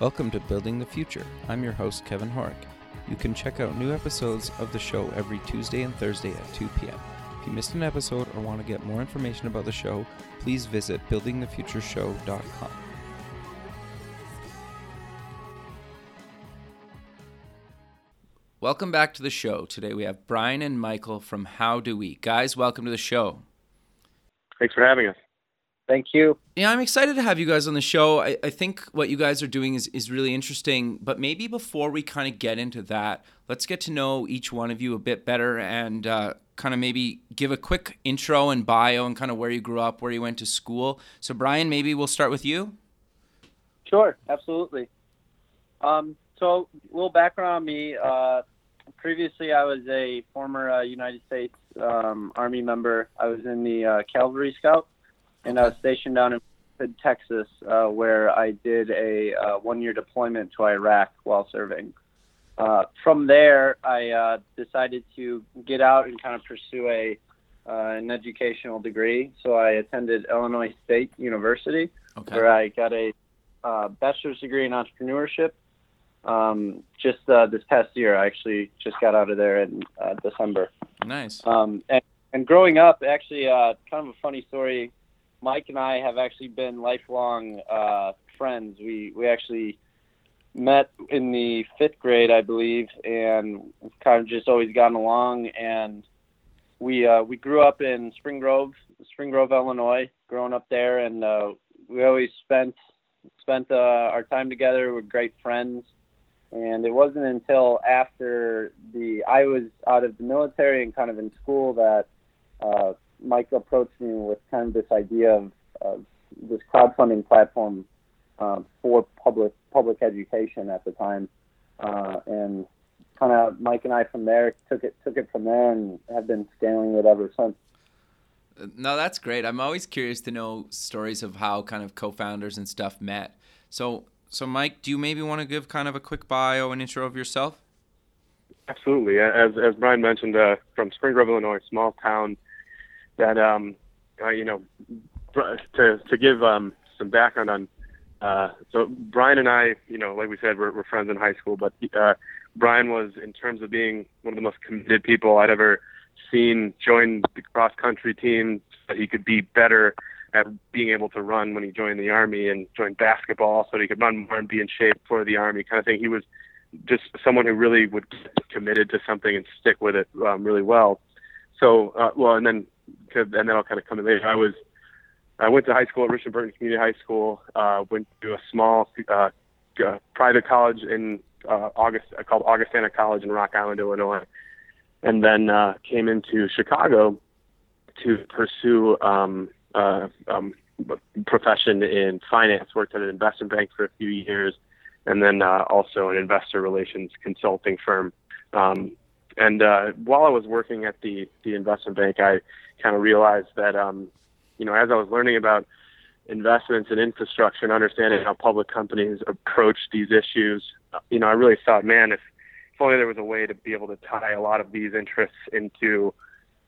Welcome to Building the Future. I'm your host, Kevin Horek. You can check out new episodes of the show every Tuesday and Thursday at 2 p.m. If you missed an episode or want to get more information about the show, please visit buildingthefutureshow.com. Welcome back to the show. Today we have Brian and Michael from HowDoWe. Guys, welcome to the show. Thanks for having us. Thank you. Yeah, I'm excited to have you guys on the show. I, I think what you guys are doing is, is really interesting. But maybe before we kind of get into that, let's get to know each one of you a bit better and uh, kind of maybe give a quick intro and bio and kind of where you grew up, where you went to school. So, Brian, maybe we'll start with you. Sure, absolutely. Um, so, a little background on me. Uh, previously, I was a former uh, United States um, Army member. I was in the uh, Cavalry Scout and I was stationed down in Texas, uh, where I did a uh, one-year deployment to Iraq while serving. Uh, from there, I uh, decided to get out and kind of pursue a uh, an educational degree. So I attended Illinois State University, okay. where I got a uh, bachelor's degree in entrepreneurship. Um, just this past year, I actually just got out of there in December. Nice. Um, and, and growing up, actually, kind of a funny story Mike and I have actually been lifelong uh, friends. We we actually met in the fifth grade, I believe, and kind of just always gotten along. And we uh, we grew up in Spring Grove, Spring Grove, Illinois. Growing up there, and uh, we always spent spent uh, our time together. We're great friends. And it wasn't until after the I was out of the military and kind of in school that uh, Mike approached me with kind of this idea of, of this crowdfunding platform uh, for public public education at the time, uh, and kind of Mike and I from there took it took it from there and have been scaling it ever since. No, that's great. I'm always curious to know stories of how kind of co-founders and stuff met. So, so Mike, do you maybe want to give kind of a quick bio and intro of yourself? Absolutely. As as Brian mentioned, uh, from Spring Grove, Illinois, small town that um, uh, you know to to give um, some background on. Uh, so Brian and I, you know, like we said, we're, we're friends in high school, but uh, Brian was, in terms of being one of the most committed people I'd ever seen, join the cross country team that he could be better at being able to run when he joined the army and joined basketball so he could run more and be in shape for the army kind of thing. He was just someone who really would get committed to something and stick with it um, really well. So, uh, well, and then and then I'll kind of come in later. I was I went to high school at Richmond-Burton Community High School. Uh, went to a small uh, uh, private college in uh, August uh, called Augustana College in Rock Island, Illinois, and then uh, came into Chicago to pursue um, uh, um, profession in finance. Worked at an investment bank for a few years, and then uh, also an investor relations consulting firm. Um, and uh, while I was working at the the investment bank, I kind of realized that um, you know as I was learning about investments and infrastructure and understanding how public companies approach these issues, you know, I really thought, man, if if only there was a way to be able to tie a lot of these interests into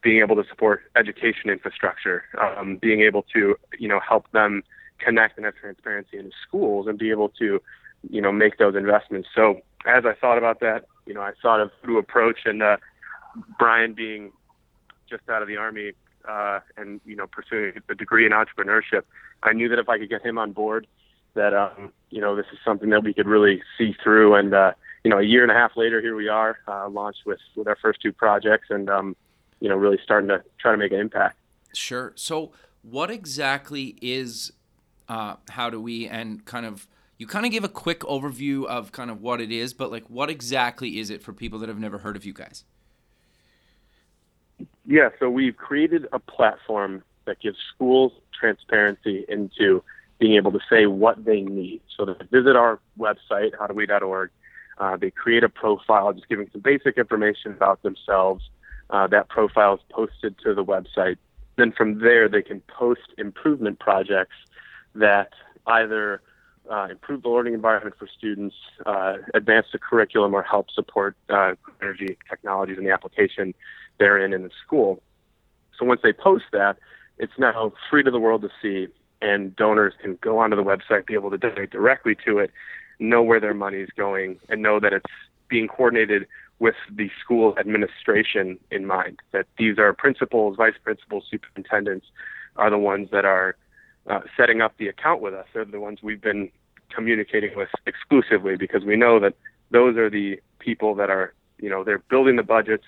being able to support education infrastructure, um, being able to you know help them connect and have transparency in schools and be able to you know make those investments. So as I thought about that, you know, I thought of to approach, and uh, Brian being just out of the army uh, and you know pursuing a degree in entrepreneurship, I knew that if I could get him on board, that um, you know this is something that we could really see through. And uh, you know, a year and a half later, here we are, uh, launched with with our first two projects, and um, you know, really starting to try to make an impact. Sure. So, what exactly is uh, HowDoWe and kind of you kind of gave a quick overview of kind of what it is, but like what exactly is it for people that have never heard of you guys? Yeah, so we've created a platform that gives schools transparency into being able to say what they need. So they visit our website, howdowe.org. Uh, they create a profile, just giving some basic information about themselves. Uh, that profile is posted to the website. Then from there, they can post improvement projects that either uh, improve the learning environment for students, uh, advance the curriculum, or help support uh, energy technologies and the application therein in the school. So once they post that, it's now free to the world to see, and donors can go onto the website, be able to donate directly to it. know where their money is going and know that it's being coordinated with the school administration in mind. That these are principals, vice principals, superintendents are the ones that are uh, setting up the account with us. They're the ones we've been communicating with exclusively because we know that those are the people that are, you know, they're building the budgets,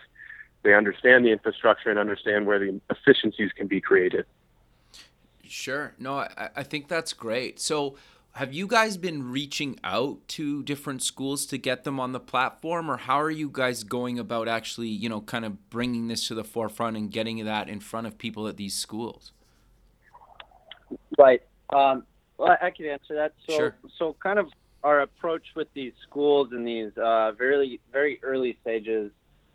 they understand the infrastructure and understand where the efficiencies can be created. Sure. No, I, I think that's great. So, have you guys been reaching out to different schools to get them on the platform or how are you guys going about actually you know kind of bringing this to the forefront and getting that in front of people at these schools right um, well i can answer that so sure. so kind of our approach with these schools in these uh, very very early stages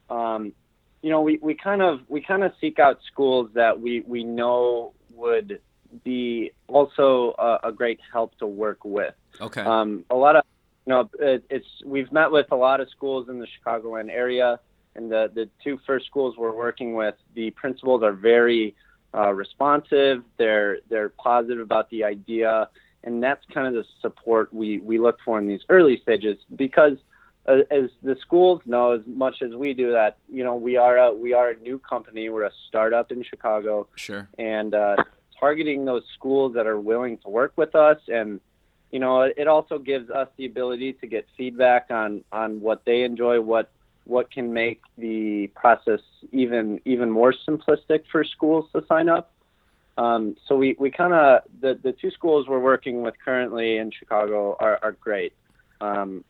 um, you know we, we kind of we kind of seek out schools that we we know would be also a, a great help to work with. Okay. Um, a lot of, you know, it, it's we've met with a lot of schools in the Chicagoland area, and the the two first schools we're working with, the principals are very uh, responsive. They're they're positive about the idea, and that's kind of the support we we look for in these early stages because. Uh, as the schools know as much as we do that you know we are a we are a new company we're a startup in chicago sure and uh, targeting those schools that are willing to work with us and you know it also gives us the ability to get feedback on on what they enjoy what what can make the process even even more simplistic for schools to sign up um, so we, we kind of the, the two schools we're working with currently in Chicago are, are great. Um,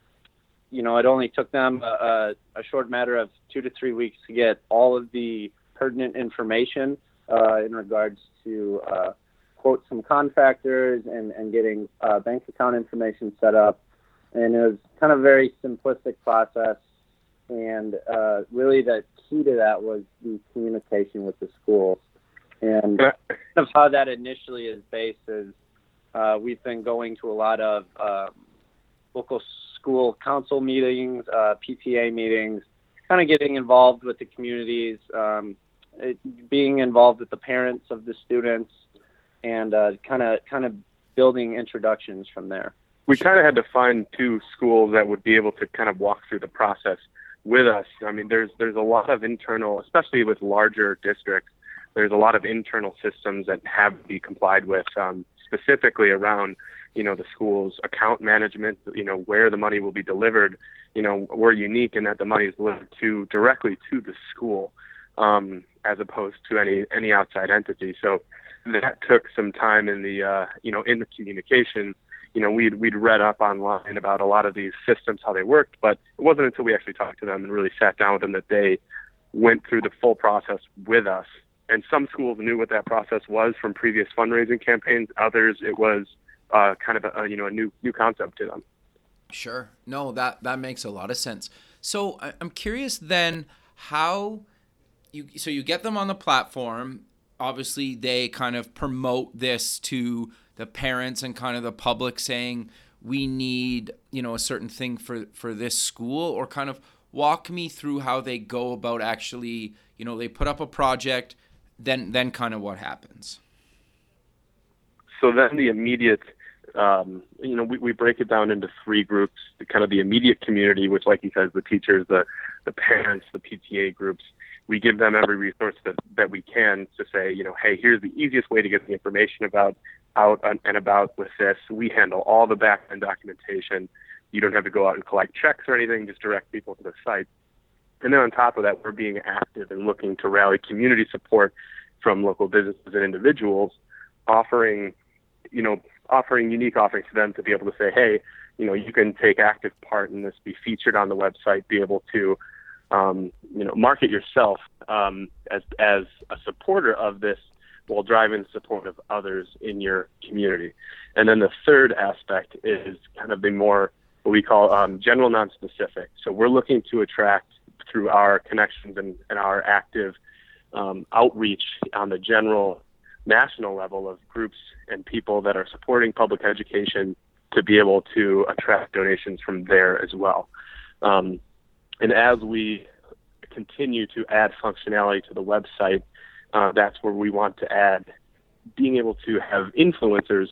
you know, it only took them a, a, short matter of two to three weeks to get all of the pertinent information uh, in regards to uh, quote some contractors and, and getting uh, bank account information set up. And it was kind of a very simplistic process. And uh, really, the key to that was the communication with the schools. And kind of how that initially is based is uh, we've been going to a lot of uh, local school council meetings, uh, PTA meetings, kind of getting involved with the communities, um, it, being involved with the parents of the students, and kind of kind of building introductions from there. We kind of had to find two schools that would be able to kind of walk through the process with us. I mean, there's there's a lot of internal, especially with larger districts. There's a lot of internal systems that have to be complied with, um, specifically around you know the school's account management. You know where the money will be delivered. You know we're unique in that the money is delivered to directly to the school um, as opposed to any any outside entity. So that took some time in the uh, you know in the communication. You know, we'd we'd read up online about a lot of these systems how they worked, but it wasn't until we actually talked to them and really sat down with them that they went through the full process with us. And some schools knew what that process was from previous fundraising campaigns. Others, it was uh, kind of a, a you know a new new concept to them. Sure. No, that that makes a lot of sense. So I'm curious then how you so you get them on the platform. Obviously, they kind of promote this to the parents and kind of the public, saying we need you know a certain thing for for this school, or kind of walk me through how they go about actually you know they put up a project, then then kind of what happens. So then the immediate um, you know, we, we break it down into three groups, the kind of the immediate community, which like you said, the teachers, the, the parents, the PTA groups, we give them every resource that, that we can to say, you know, hey, here's the easiest way to get the information about out and about with this. We handle all the back end documentation. You don't have to go out and collect checks or anything, just direct people to the site. And then on top of that, we're being active and looking to rally community support from local businesses and individuals, offering, you know, offering unique offerings to them to be able to say, hey, you know, you can take active part in this, be featured on the website, be able to um, you know, market yourself um, as as a supporter of this while driving support of others in your community. And then the third aspect is kind of the more what we call um, general non-specific. So we're looking to attract through our connections and, and our active um, outreach on the general national level of groups and people that are supporting public education to be able to attract donations from there as well. Um, and as we continue to add functionality to the website, uh, that's where we want to add being able to have influencers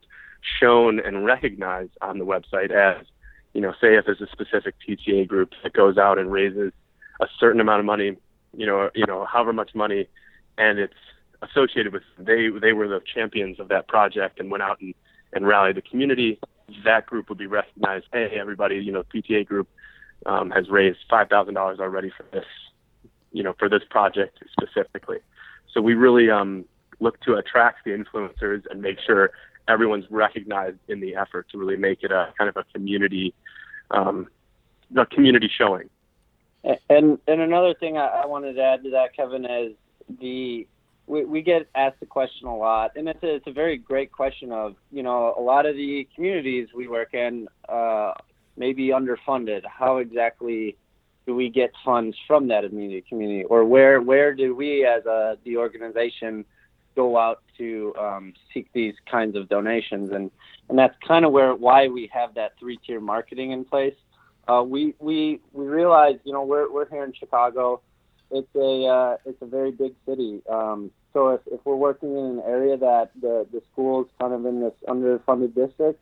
shown and recognized on the website as you know, say if there's a specific PTA group that goes out and raises a certain amount of money, you know, you know, however much money, and it's associated with they they were the champions of that project and went out and and rallied the community. That group would be recognized. Hey, everybody, you know, PTA group um, has raised five thousand dollars already for this, you know, for this project specifically. So we really um, look to attract the influencers and make sure everyone's recognized in the effort to really make it a kind of a community, um, a community showing. And and another thing I, I wanted to add to that, Kevin, is the we, we get asked the question a lot, and it's a, it's a very great question of you know a lot of the communities we work in uh, may be underfunded. How exactly do we get funds from that immediate community, or where where do we as a the organization go out to um, seek these kinds of donations, and and that's kind of where why we have that three tier marketing in place. Uh, we we we realize you know we're we're here in Chicago. It's a uh, it's a very big city. Um, so if, if we're working in an area that the the school's kind of in this underfunded district,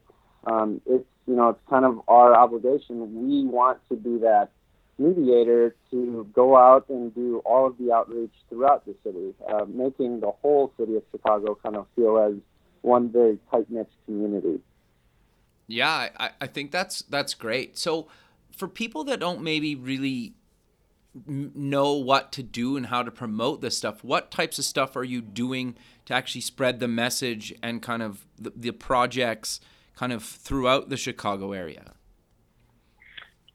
um, it's you know it's kind of our obligation. We want to be that mediator to go out and do all of the outreach throughout the city, uh, making the whole city of Chicago kind of feel as one very tight knit community. Yeah, I, I think that's that's great. So for people that don't maybe really know what to do and how to promote this stuff, what types of stuff are you doing to actually spread the message and kind of the, the projects kind of throughout the Chicago area?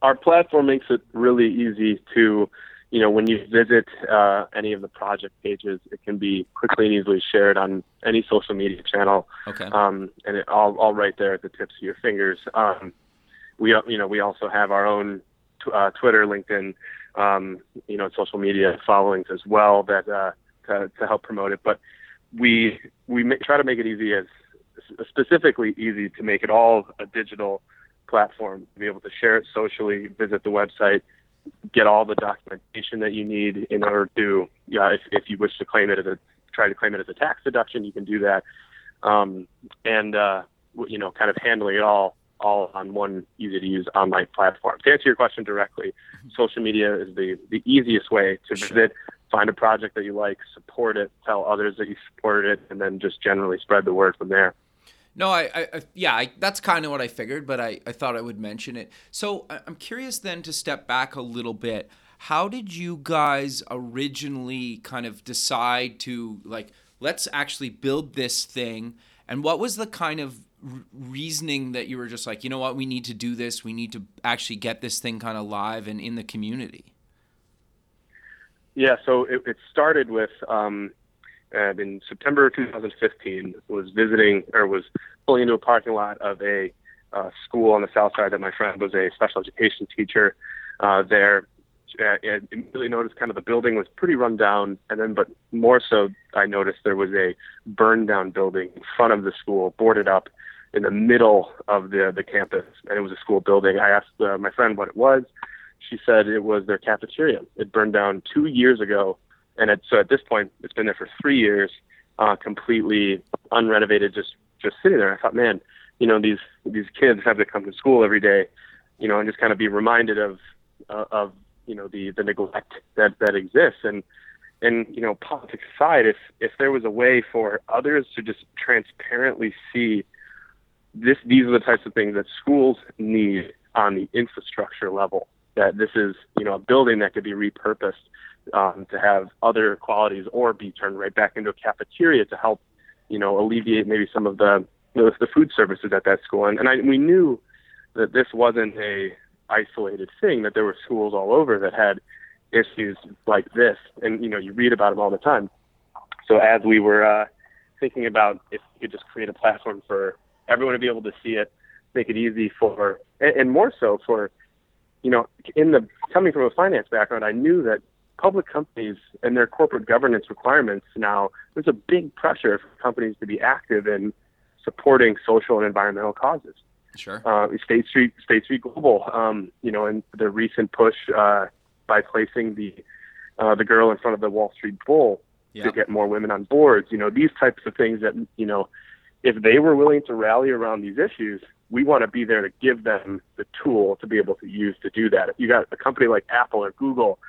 Our platform makes it really easy to, you know, when you visit uh, any of the project pages, it can be quickly and easily shared on any social media channel. Okay. Um, and it all, all right there at the tips of your fingers. Um, we, you know, we also have our own t- uh, Twitter, LinkedIn, um, you know, social media followings as well that uh, to, to help promote it. But we we try to make it easy as specifically easy to make it all a digital platform to be able to share it socially, visit the website, get all the documentation that you need in order to, yeah, if, if you wish to claim it as a, try to claim it as a tax deduction, you can do that. Um, and, uh, you know, kind of handling it all, all on one easy to use online platform. To answer your question directly, social media is the, the easiest way to visit, find a project that you like, support it, tell others that you supported it, and then just generally spread the word from there. No, I, I yeah, I, that's kind of what I figured, but I, I thought I would mention it. So I'm curious then to step back a little bit. How did you guys originally kind of decide to like let's actually build this thing? And what was the kind of reasoning that you were just like, you know what, we need to do this. We need to actually get this thing kind of live and in the community. Yeah, so it, it started with um, and in September 2015 was visiting or was pulling into a parking lot of a uh, school on the south side that my friend was a special education teacher uh, there. And immediately noticed kind of the building was pretty run down, and then, but more so, I noticed there was a burned down building in front of the school, boarded up in the middle of the the campus, and it was a school building. I asked uh, my friend what it was. She said it was their cafeteria. It burned down two years ago and it, so at this point, it's been there for three years, uh, completely unrenovated, just just sitting there. I thought, man, you know, these these kids have to come to school every day, you know, and just kind of be reminded of uh, of you know the the neglect that that exists and and you know politics aside if if there was a way for others to just transparently see this these are the types of things that schools need on the infrastructure level that this is you know a building that could be repurposed um, to have other qualities or be turned right back into a cafeteria to help, you know, alleviate maybe some of the the, the food services at that school. And, and I, we knew that this wasn't a isolated thing; that there were schools all over that had issues like this, and you know, you read about them all the time. So as we were uh, thinking about if we could just create a platform for everyone to be able to see it, make it easy for, and, and more so for, you know, in the coming from a finance background, I knew that public companies and their corporate governance requirements now, there's a big pressure for companies to be active in supporting social and environmental causes. Sure. Uh, State Street, State Street Global, um, you know, and the recent push uh, by placing the uh, the girl in front of the Wall Street Bull to get more women on boards. You know, these types of things that you know if they were willing to rally around these issues, we want to be there to give them the tool to be able to use to do that. If you got a company like Apple or Google,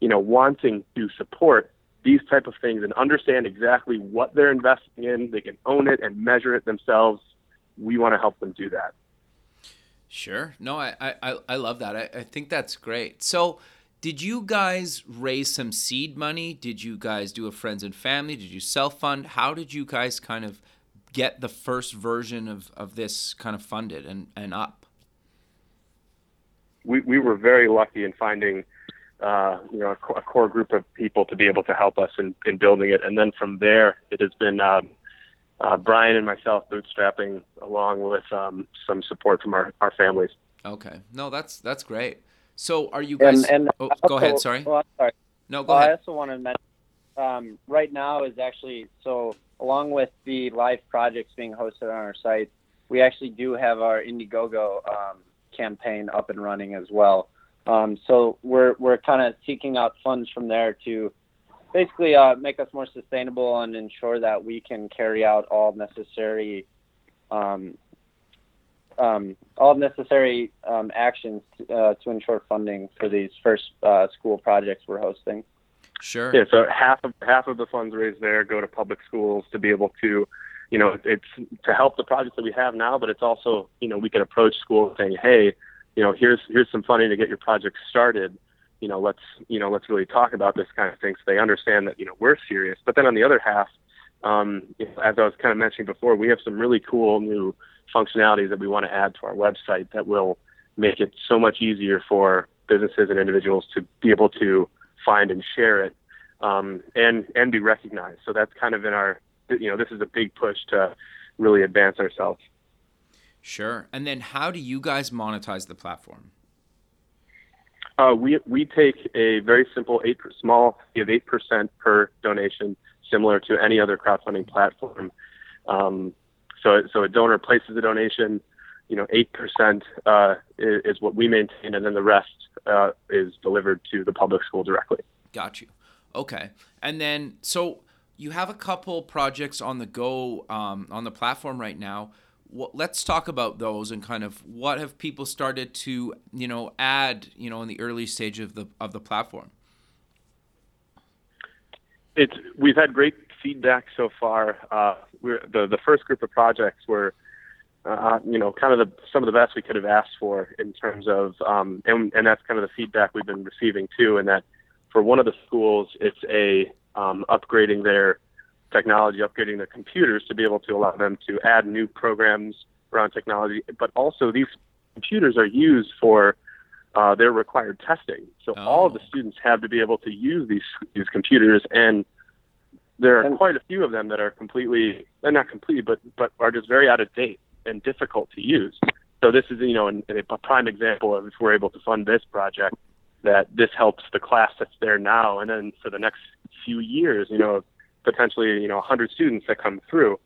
you know, wanting to support these type of things and understand exactly what they're investing in, they can own it and measure it themselves. We want to help them do that. Sure. No, I I, I love that. I, I think that's great. So did you guys raise some seed money? Did you guys do a friends and family? Did you self fund? How did you guys kind of get the first version of, of this kind of funded and, and up? We, we were very lucky in finding uh, you know a, a, core group of people to be able to help us in, in building it, and then from there it has been um, uh, Brian and myself bootstrapping along with um, some support from our, our families. Okay, no, that's that's great. So are you guys? And, and oh, also, go ahead. Sorry. Well, sorry. No, go well, ahead. I also want to mention um, right now is actually so along with the live projects being hosted on our site, we actually do have our Indiegogo um, campaign up and running as well. Um, so we're we're kind of seeking out funds from there to basically uh, make us more sustainable and ensure that we can carry out all necessary um, um, all necessary um, actions to, uh, to, ensure funding for these first uh, school projects we're hosting. Sure. Yeah. So half of half of the funds raised there go to public schools to be able to, you know, it's to help the projects that we have now, but it's also, you know, we can approach schools saying, hey, you know, here's here's some funding to get your project started. You know, let's you know let's really talk about this kind of thing so they understand that you know we're serious. But then on the other half, um, as I was kind of mentioning before, we have some really cool new functionalities that we want to add to our website that will make it so much easier for businesses and individuals to be able to find and share it um, and and be recognized. So that's kind of in our you know this is a big push to really advance ourselves. Sure. And then how do you guys monetize the platform? Uh, we we take a very simple eight small fee of eight percent per donation, similar to any other crowdfunding platform. Um, so so a donor places a donation, you know, eight percent uh, is, is, what we maintain, and then the rest uh, is delivered to the public school directly. Got you. Okay. And then so you have a couple projects on the go um, on the platform right now let's talk about those and kind of what have people started to you know add you know in the early stage of the of the platform? It's we've had great feedback so far. Uh, we're the the first group of projects were uh, you know kind of the some of the best we could have asked for in terms of um, and and that's kind of the feedback we've been receiving too and that for one of the schools it's a um, upgrading their technology, upgrading their computers to be able to allow them to add new programs around technology. But also, these computers are used for uh, their required testing. So oh. all of the students have to be able to use these these computers, and there are quite a few of them that are completely, and not completely, but but are just very out of date and difficult to use. So this is you know an, a prime example of if we're able to fund this project, that this helps the class that's there now, and then for the next few years, you know, potentially you know 100 students that come through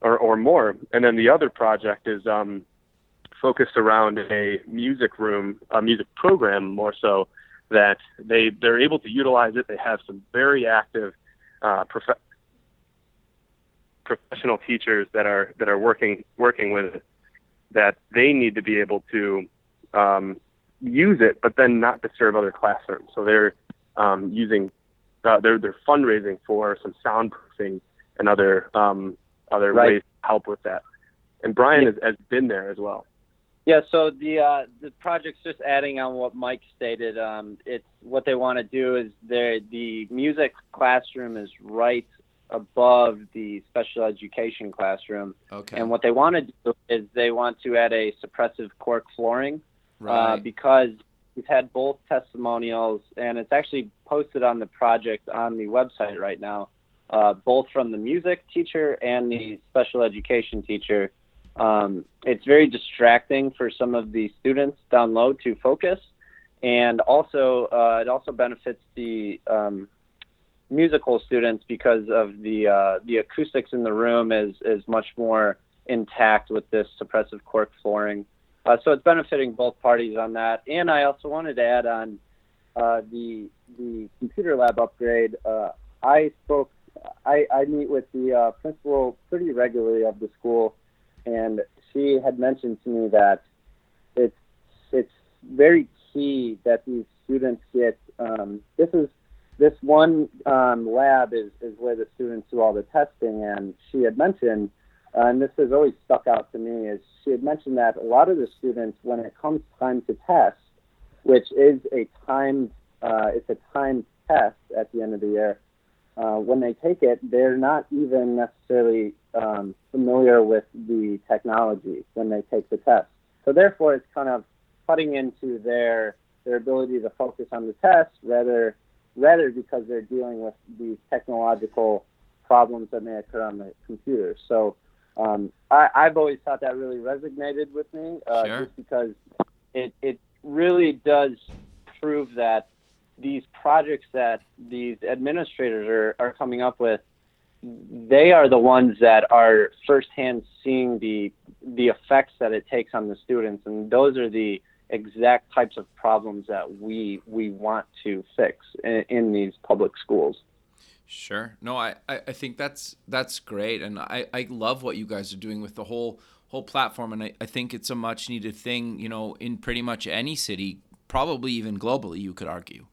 or, or more. And then the other project is um, focused around a music room a music program more so that they they're able to utilize it. They have some very active uh, prof- professional teachers that are that are working working with it that they need to be able to um, use it but then not disturb other classrooms. So they're um, using uh, they're they're fundraising for some soundproofing and other um, other right. ways to help with that. And Brian yeah. has, has been there as well. Yeah, so the uh, the project's just adding on what Mike stated. Um, it's what they want to do is the the music classroom is right above the special education classroom. Okay. And what they want to do is they want to add a suppressive cork flooring uh, right. uh, because We've had both testimonials, and it's actually posted on the project on the website right now, uh, both from the music teacher and the special education teacher. Um, it's very distracting for some of the students down low to focus, and also uh, it also benefits the um, musical students because of the uh, the acoustics in the room is is much more intact with this suppressive cork flooring. Uh, so it's benefiting both parties on that. And I also wanted to add on uh, the the computer lab upgrade. Uh, I spoke. I I, meet with the uh, principal pretty regularly of the school, and she had mentioned to me that it's it's very key that these students get. Um, this is this one um, lab is, is where the students do all the testing, and she had mentioned, uh, and this has always stuck out to me, is she had mentioned that a lot of the students, when it comes time to test, which is a timed, uh, it's a timed test at the end of the year. Uh, when they take it, they're not even necessarily um, familiar with the technology when they take the test. So therefore, it's kind of cutting into their their ability to focus on the test rather rather because they're dealing with these technological problems that may occur on the computer. So um, I, I've always thought that really resonated with me, uh, Sure. just because it it really does prove that these projects that these administrators are, are coming up with, they are the ones that are firsthand seeing the the effects that it takes on the students, and those are the exact types of problems that we we want to fix in, in these public schools. Sure. No, I, I, think that's that's great, and I, I love what you guys are doing with the whole whole platform, and I, I think it's a much needed thing. You know, in pretty much any city, probably even globally, you could argue.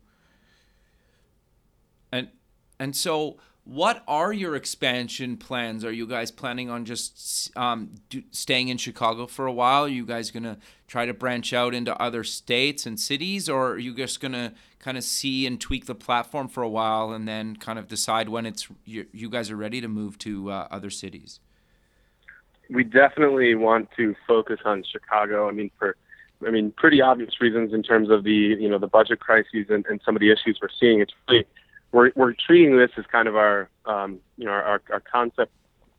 And and so, what are your expansion plans? Are you guys planning on just um, do, staying in Chicago for a while? Are you guys gonna try to branch out into other states and cities, or are you just gonna kind of see and tweak the platform for a while and then kind of decide when it's you, you guys are ready to move to uh, other cities? we definitely want to focus on Chicago. I mean, for I mean, pretty obvious reasons in terms of the you know the budget crises and, and some of the issues we're seeing. It's really we're we're treating this as kind of our um, you know our, our concept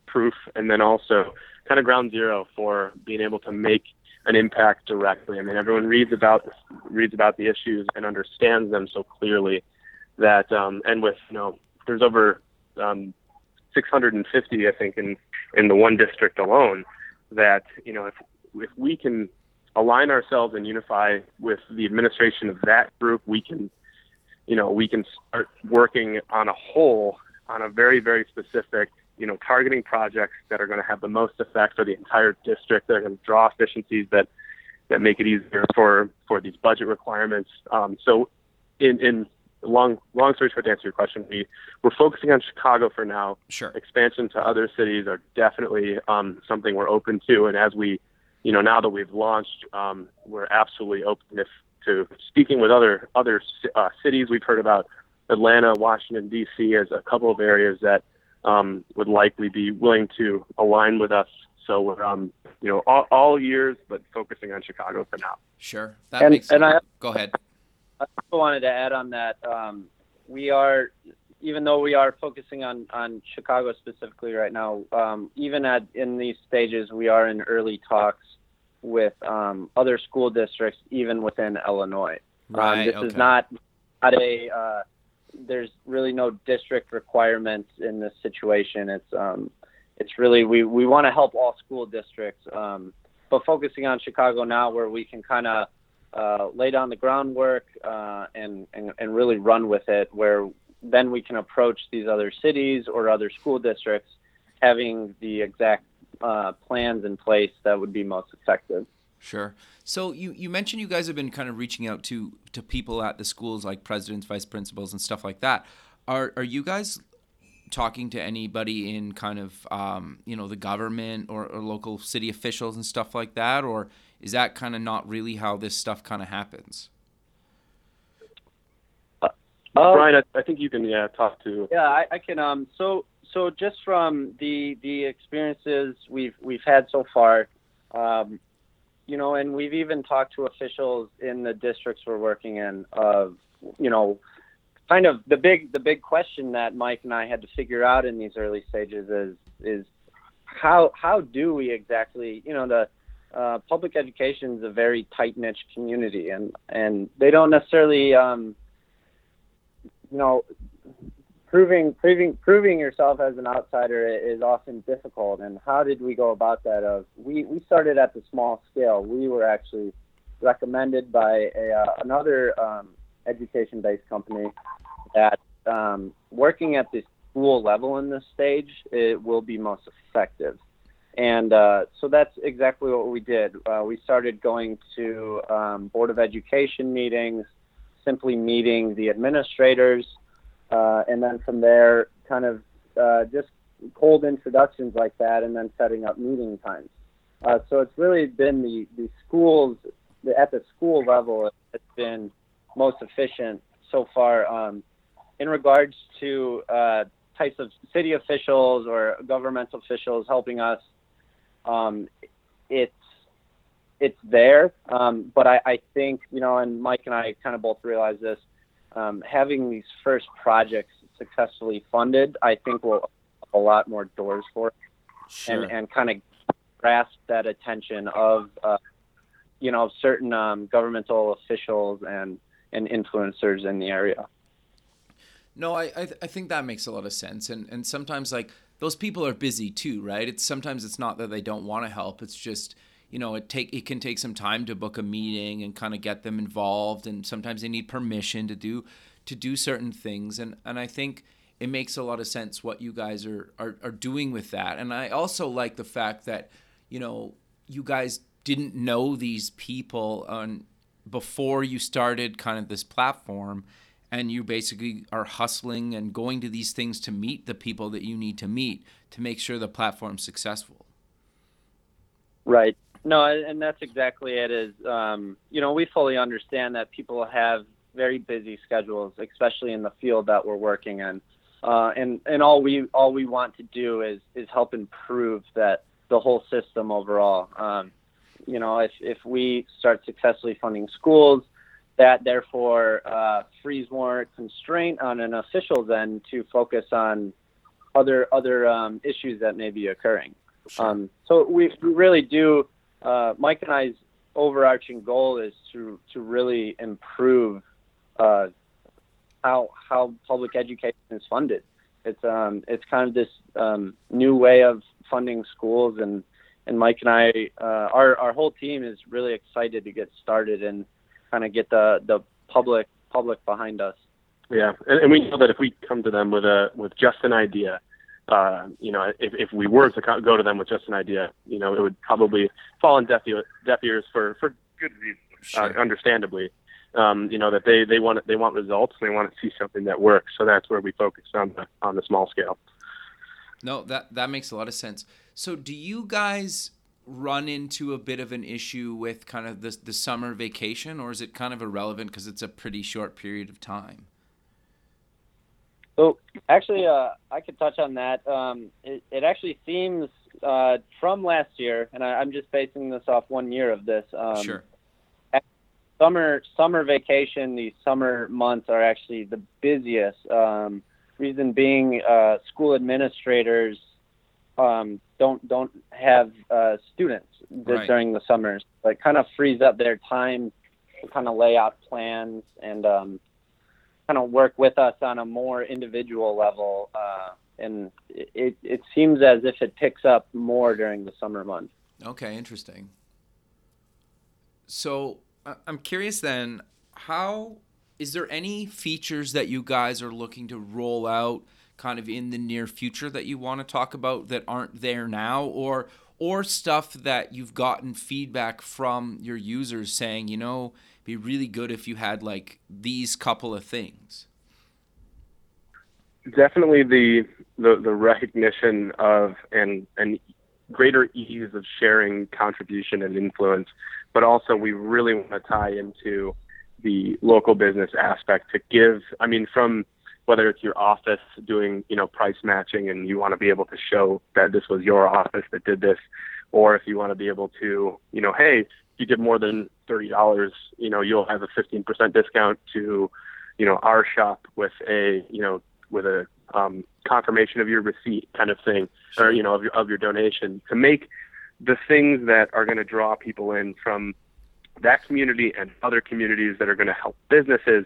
proof, and then also kind of ground zero for being able to make an impact directly. I mean, everyone reads about reads about the issues and understands them so clearly that um, and with you know there's over um, 650 I think in in the one district alone that you know if if we can align ourselves and unify with the administration of that group we can you know we can start working on a whole on a very very specific you know targeting projects that are going to have the most effect for the entire district they're going to draw efficiencies that that make it easier for for these budget requirements um, so in in long long story short to answer your question we we're focusing on chicago for now Sure. expansion to other cities are definitely um, something we're open to. And as we, you know, now that we've launched, um, we're absolutely open if, to speaking with other other uh, cities. We've heard about Atlanta, Washington D.C. as a couple of areas that um, would likely be willing to align with us. So we're, um, you know, all, all years, but focusing on Chicago for now. Sure. That And- makes and sense. I- Go ahead. I also wanted to add on that um, we are, even though we are focusing on, on Chicago specifically right now, um, even at in these stages, we are in early talks with um, other school districts, even within Illinois. Right. um, this okay. is not not a. Uh, there's really no district requirements in this situation. It's um, it's really we, we want to help all school districts, um, but focusing on Chicago now, where we can kind of uh, lay down the groundwork uh, and, and and really run with it. Where then we can approach these other cities or other school districts, having the exact uh, plans in place that would be most effective. Sure. So you, you mentioned you guys have been kind of reaching out to to people at the schools like presidents, vice principals, and stuff like that. Are are you guys talking to anybody in kind of um, you know the government or, or local city officials and stuff like that, or is that kind of not really how this stuff kind of happens? Uh, Brian, I, I think you can yeah talk to Yeah, I, I can. Um, so so just from the the experiences we've we've had so far, um, you know, and we've even talked to officials in the districts we're working in. Of you know, kind of the big the big question that Mike and I had to figure out in these early stages is is how how do we exactly you know the uh, public education is a very tight niche community and and they don't necessarily um, you know proving proving proving yourself as an outsider is often difficult and how did we go about that of we we started at the small scale we were actually recommended by a uh, another um, education based company that um, working at the school level in this stage, it will be most effective. And uh, so that's exactly what we did. Uh, we started going to um, Board of Education meetings, simply meeting the administrators, uh, and then from there, kind of uh, just cold introductions like that, and then setting up meeting times. Uh, so it's really been the, the schools, the, at the school level, it's been most efficient so far. Um, in regards to uh, types of city officials or governmental officials helping us, um, it's it's there. Um, but I, I think you know, and Mike and I kind of both realize this. Um, having these first projects successfully funded, I think will open a lot more doors for us Sure. and and kind of grasp that attention of uh, you know certain um, governmental officials and and influencers in the area. No, I, I I think that makes a lot of sense, and and sometimes like those people are busy too, right? It's sometimes it's not that they don't want to help. It's just you know it take it can take some time to book a meeting and kind of get them involved, and sometimes they need permission to do to do certain things, and and I think it makes a lot of sense what you guys are are, are doing with that, and I also like the fact that you know you guys didn't know these people on before you started kind of this platform and you basically are hustling and going to these things to meet the people that you need to meet to make sure the platform's successful. Right. No, and that's exactly it. Is um, you know we fully understand that people have very busy schedules, especially in the field that we're working in, uh, and and all we all we want to do is is help improve that the whole system overall. Um, you know, if if we start successfully funding schools, that therefore uh, frees more constraint on an official then to focus on other other um, issues that may be occurring. Um, so we really do. Uh, Mike and I's overarching goal is to to really improve uh, how how public education is funded. It's um it's kind of this um, new way of funding schools, and and Mike and I, uh, our our whole team is really excited to get started and kind of get the the public public behind us. Yeah, and, and we know that if we come to them with a with just an idea, uh, you know, if if we were to co- go to them with just an idea, you know, it would probably fall on deaf, ear- deaf ears for for good reason, uh, understandably. Um, you know that they they want they want results and they want to see something that works. So that's where we focus on the on the small scale. No, that that makes a lot of sense. So, do you guys run into a bit of an issue with kind of the the summer vacation, or is it kind of irrelevant because it's a pretty short period of time? So actually, uh, I could touch on that. Um, it, it actually seems uh, from last year, and I, I'm just basing this off one year of this. Um, sure. Summer summer vacation, these summer months are actually the busiest. Um, reason being, uh, school administrators um, don't don't have uh, students Right. during the summers. It kind of frees up their time to kind of lay out plans and um, kind of work with us on a more individual level. Uh, and it, it seems as if it picks up more during the summer months. Okay, interesting. So I'm curious then, how is there any features that you guys are looking to roll out kind of in the near future that you want to talk about that aren't there now or or stuff that you've gotten feedback from your users saying, you know, be really good if you had like these couple of things. definitely the the, the recognition of and and greater ease of sharing contribution and influence, but also we really want to tie into the local business aspect to give. I mean, from whether it's your office doing you know price matching and you want to be able to show that this was your office that did this, or if you want to be able to you know hey you did more than thirty dollars you know you'll have a fifteen percent discount to you know our shop with a you know with a um, confirmation of your receipt kind of thing, or you know of your of your donation to make the things that are going to draw people in from that community and other communities that are going to help businesses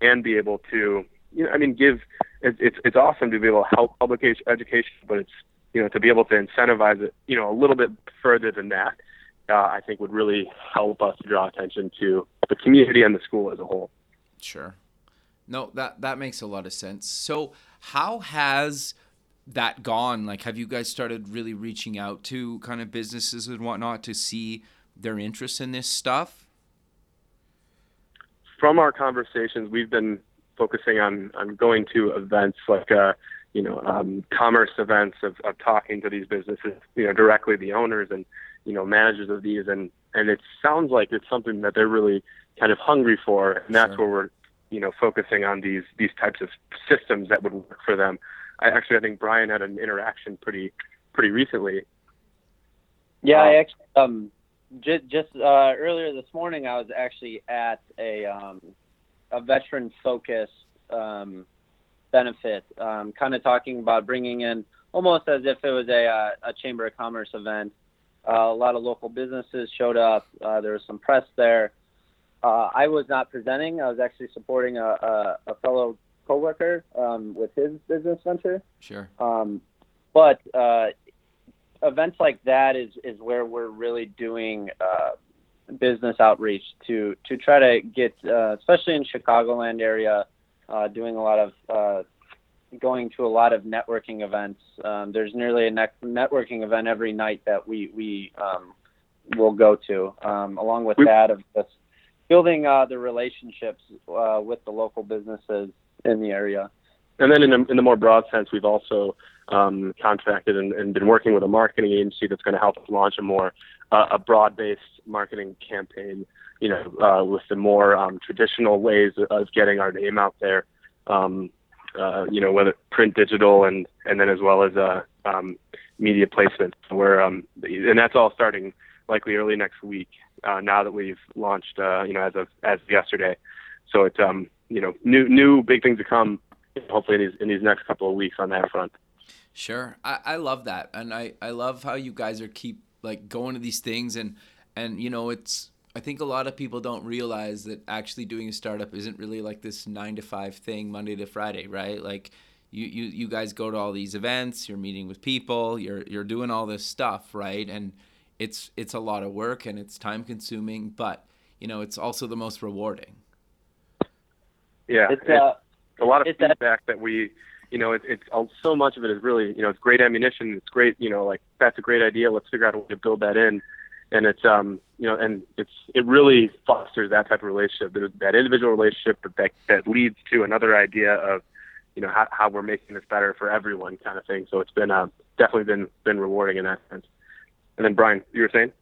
and be able to you know I mean give it, it's it's awesome to be able to help public education, but it's you know to be able to incentivize it you know a little bit further than that. Uh, I think would really help us draw attention to the community and the school as a whole. Sure. No, that that makes a lot of sense. So, how has that gone? Like, have you guys started really reaching out to kind of businesses and whatnot to see their interest in this stuff? From our conversations, we've been focusing on on going to events like uh, you know um, commerce events of, of talking to these businesses, you know, directly the owners and you know managers of these, and and it sounds like it's something that they're really kind of hungry for, and that's sure. where we're you know focusing on these these types of systems that would work for them. I actually I think Brian had an interaction pretty pretty recently. Yeah, I um, actually um just just uh, earlier this morning I was actually at a um a veteran focused um benefit, um, kind of talking about bringing in almost as if it was a uh, a chamber of commerce event. Uh, a lot of local businesses showed up. Uh, there was some press there. Uh, I was not presenting. I was actually supporting a, a, a fellow coworker um, with his business venture. Sure. Um, but uh, events like that is is where we're really doing uh, business outreach to to try to get, uh, especially in Chicagoland area, uh, doing a lot of uh, going to a lot of networking events. Um, there's nearly a ne- networking event every night that we we um, will go to. Um, along with that, of just building uh, the relationships uh, with the local businesses in the area. And then in the, in the more broad sense, we've also um, contracted and, and, been working with a marketing agency that's going to help us launch a more uh, a broad-based marketing campaign. You know, uh, with the more um, traditional ways of getting our name out there. Um, uh, you know, whether print, digital, and and then as well as uh, um, media placement. Where um, and that's all starting likely early next week. Uh, now that we've launched, uh, you know, as of as of yesterday. So it's um, you know, new new big things to come. Hopefully in these in these next couple of weeks on that front. Sure, I, I love that, and I I love how you guys are keep like going to these things and and you know it's I think a lot of people don't realize that actually doing a startup isn't really like this nine to five thing Monday to Friday, right? Like you, you, you guys go to all these events, you're meeting with people, you're you're doing all this stuff, right? And it's it's a lot of work and it's time consuming, but you know, it's also the most rewarding. Yeah. It's, uh, a lot of feedback that we you know, it, it's so much of it is really, you know, it's great ammunition. It's great, you know, like that's a great idea. Let's figure out a way to build that in and it's um you know and it's it really fosters that type of relationship that individual relationship that that leads to another idea of you know how, how we're making this better for everyone kind of thing. So it's been uh, definitely been been rewarding in that sense. And then brian you were saying?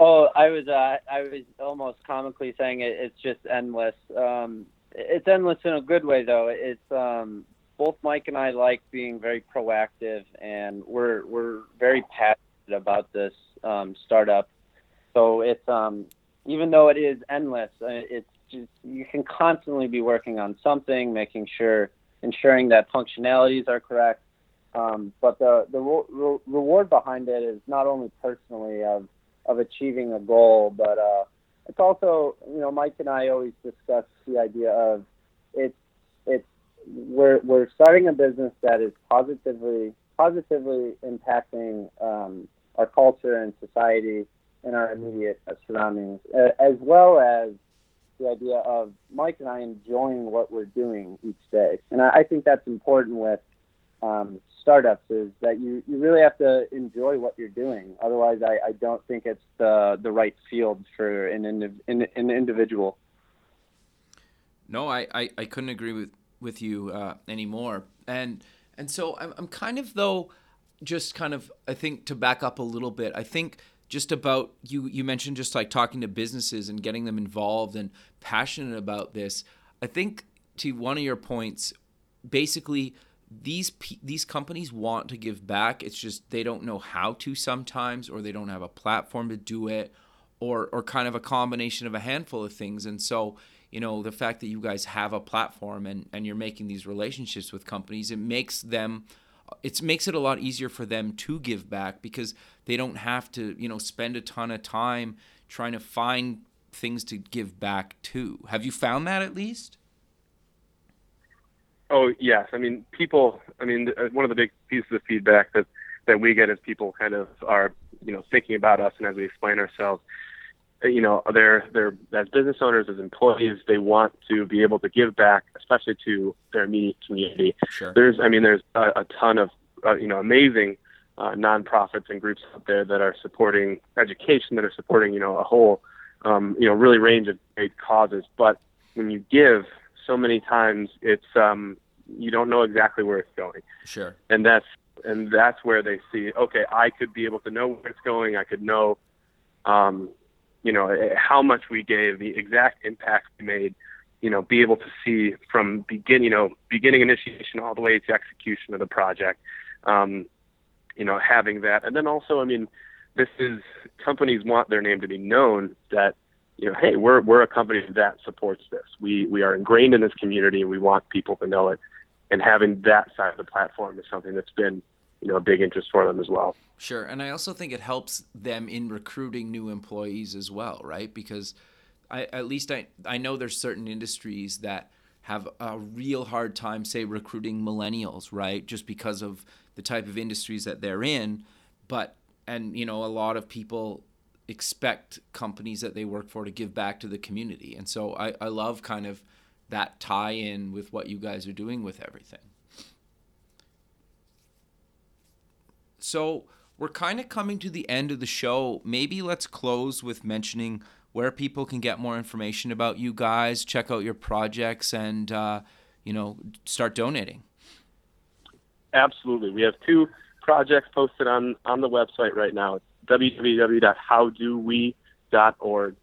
Oh i was uh, i was almost comically saying it, it's just endless. Um it's endless in a good way though. It's um both mike and i like being very proactive and we're we're very passionate about this um, startup. So it's um, even though it is endless, uh, it's just you can constantly be working on something, making sure ensuring that functionalities are correct. Um, but the the re- reward behind it is not only personally of of achieving a goal, but uh, it's also you know Mike and I always discuss the idea of it's it's we're we're starting a business that is positively positively impacting um, our culture and society and our immediate surroundings, as well as the idea of Mike and I enjoying what we're doing each day. And I, think that's important with um, startups is that you, you really have to enjoy what you're doing. Otherwise, I, I don't think it's the, the right field for an, indiv- an, an individual. No, I, I, I couldn't agree with, with you uh, anymore. And, and so I'm, I'm kind of, though, just kind of I think to back up a little bit, I think just about you you mentioned just like talking to businesses and getting them involved and passionate about this. I think to one of your points, basically these these companies want to give back. It's just they don't know how to sometimes, or they don't have a platform to do it, or or kind of a combination of a handful of things. And so, you know, the fact that you guys have a platform and and you're making these relationships with companies, it makes them it makes it a lot easier for them to give back because they don't have to you know spend a ton of time trying to find things to give back to. Have you found that at least? Oh yes. I mean people i mean uh, one of the big pieces of feedback that that we get is people kind of are you know thinking about us and as we explain ourselves you know, they're they're as business owners, as employees, they want to be able to give back, especially to their immediate community. Sure. There's, I mean, there's a, a ton of uh, you know amazing uh, nonprofits and groups out there that are supporting education, that are supporting you know a whole um, you know really range of great causes. But when you give, so many times it's um, you don't know exactly where it's going, Sure. and that's and that's where they see okay, I could be able to know where it's going. I could know, um, you know, eh, how much we gave, the exact impact we made. You know, be able to see from begin, you know, beginning initiation all the way to execution of the project. Um, you know, having that, and then also, I mean, this is companies want their name to be known that you know, hey, we're we're a company that supports this. We we are ingrained in this community, and we want people to know it. And having that side of the platform is something that's been, you know, a big interest for them as well. Sure, and I also think it helps them in recruiting new employees as well, right? Because I at least I I know there's certain industries that have a real hard time, say, recruiting millennials, right? Just because of the type of industries that they're in, but and you know a lot of people expect companies that they work for to give back to the community, and so I I love kind of that tie in with what you guys are doing with everything. So we're kind of coming to the end of the show. Maybe let's close with mentioning where people can get more information about you guys, check out your projects, and uh, you know start donating. Absolutely, we have two projects posted on on the website right now. It's www.howdowe.org.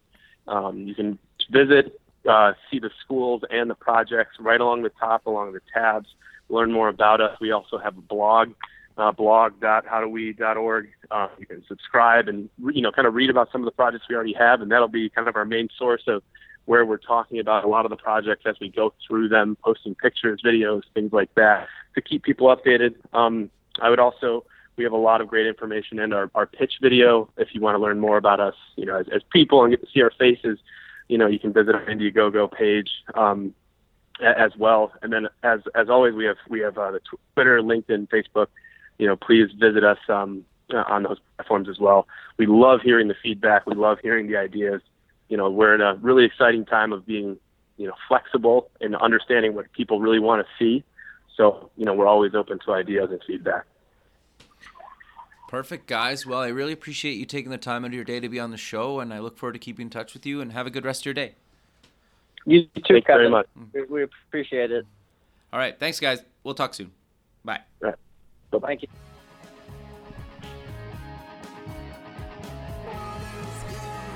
Um, you can visit, uh, see the schools and the projects right along the top, along the tabs. Learn more about us. We also have a blog, uh, blog.howdowe.org. Uh, you can subscribe and you know kind of read about some of the projects we already have, and that'll be kind of our main source of where we're talking about a lot of the projects as we go through them, posting pictures, videos, things like that to keep people updated. Um, I would also we have a lot of great information in our, our pitch video. If you want to learn more about us, you know, as, as people and get to see our faces, you know, you can visit our Indiegogo page um, as well. And then, as as always, we have we have uh, the Twitter, LinkedIn, Facebook. You know, please visit us um, uh, on those platforms as well. We love hearing the feedback. We love hearing the ideas. You know, we're in a really exciting time of being, you know, flexible and understanding what people really want to see. So, you know, we're always open to ideas and feedback. Perfect, guys. Well, I really appreciate you taking the time out of your day to be on the show, and I look forward to keeping in touch with you. And have a good rest of your day. You too, Thank you Kevin. very much. We, we appreciate it. All right, thanks, guys. We'll talk soon. Bye. Thank you.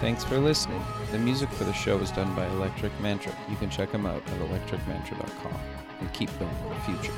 Thanks for listening. The music for the show is done by Electric Mantra. You can check them out at electricmantra.com and keep building the future.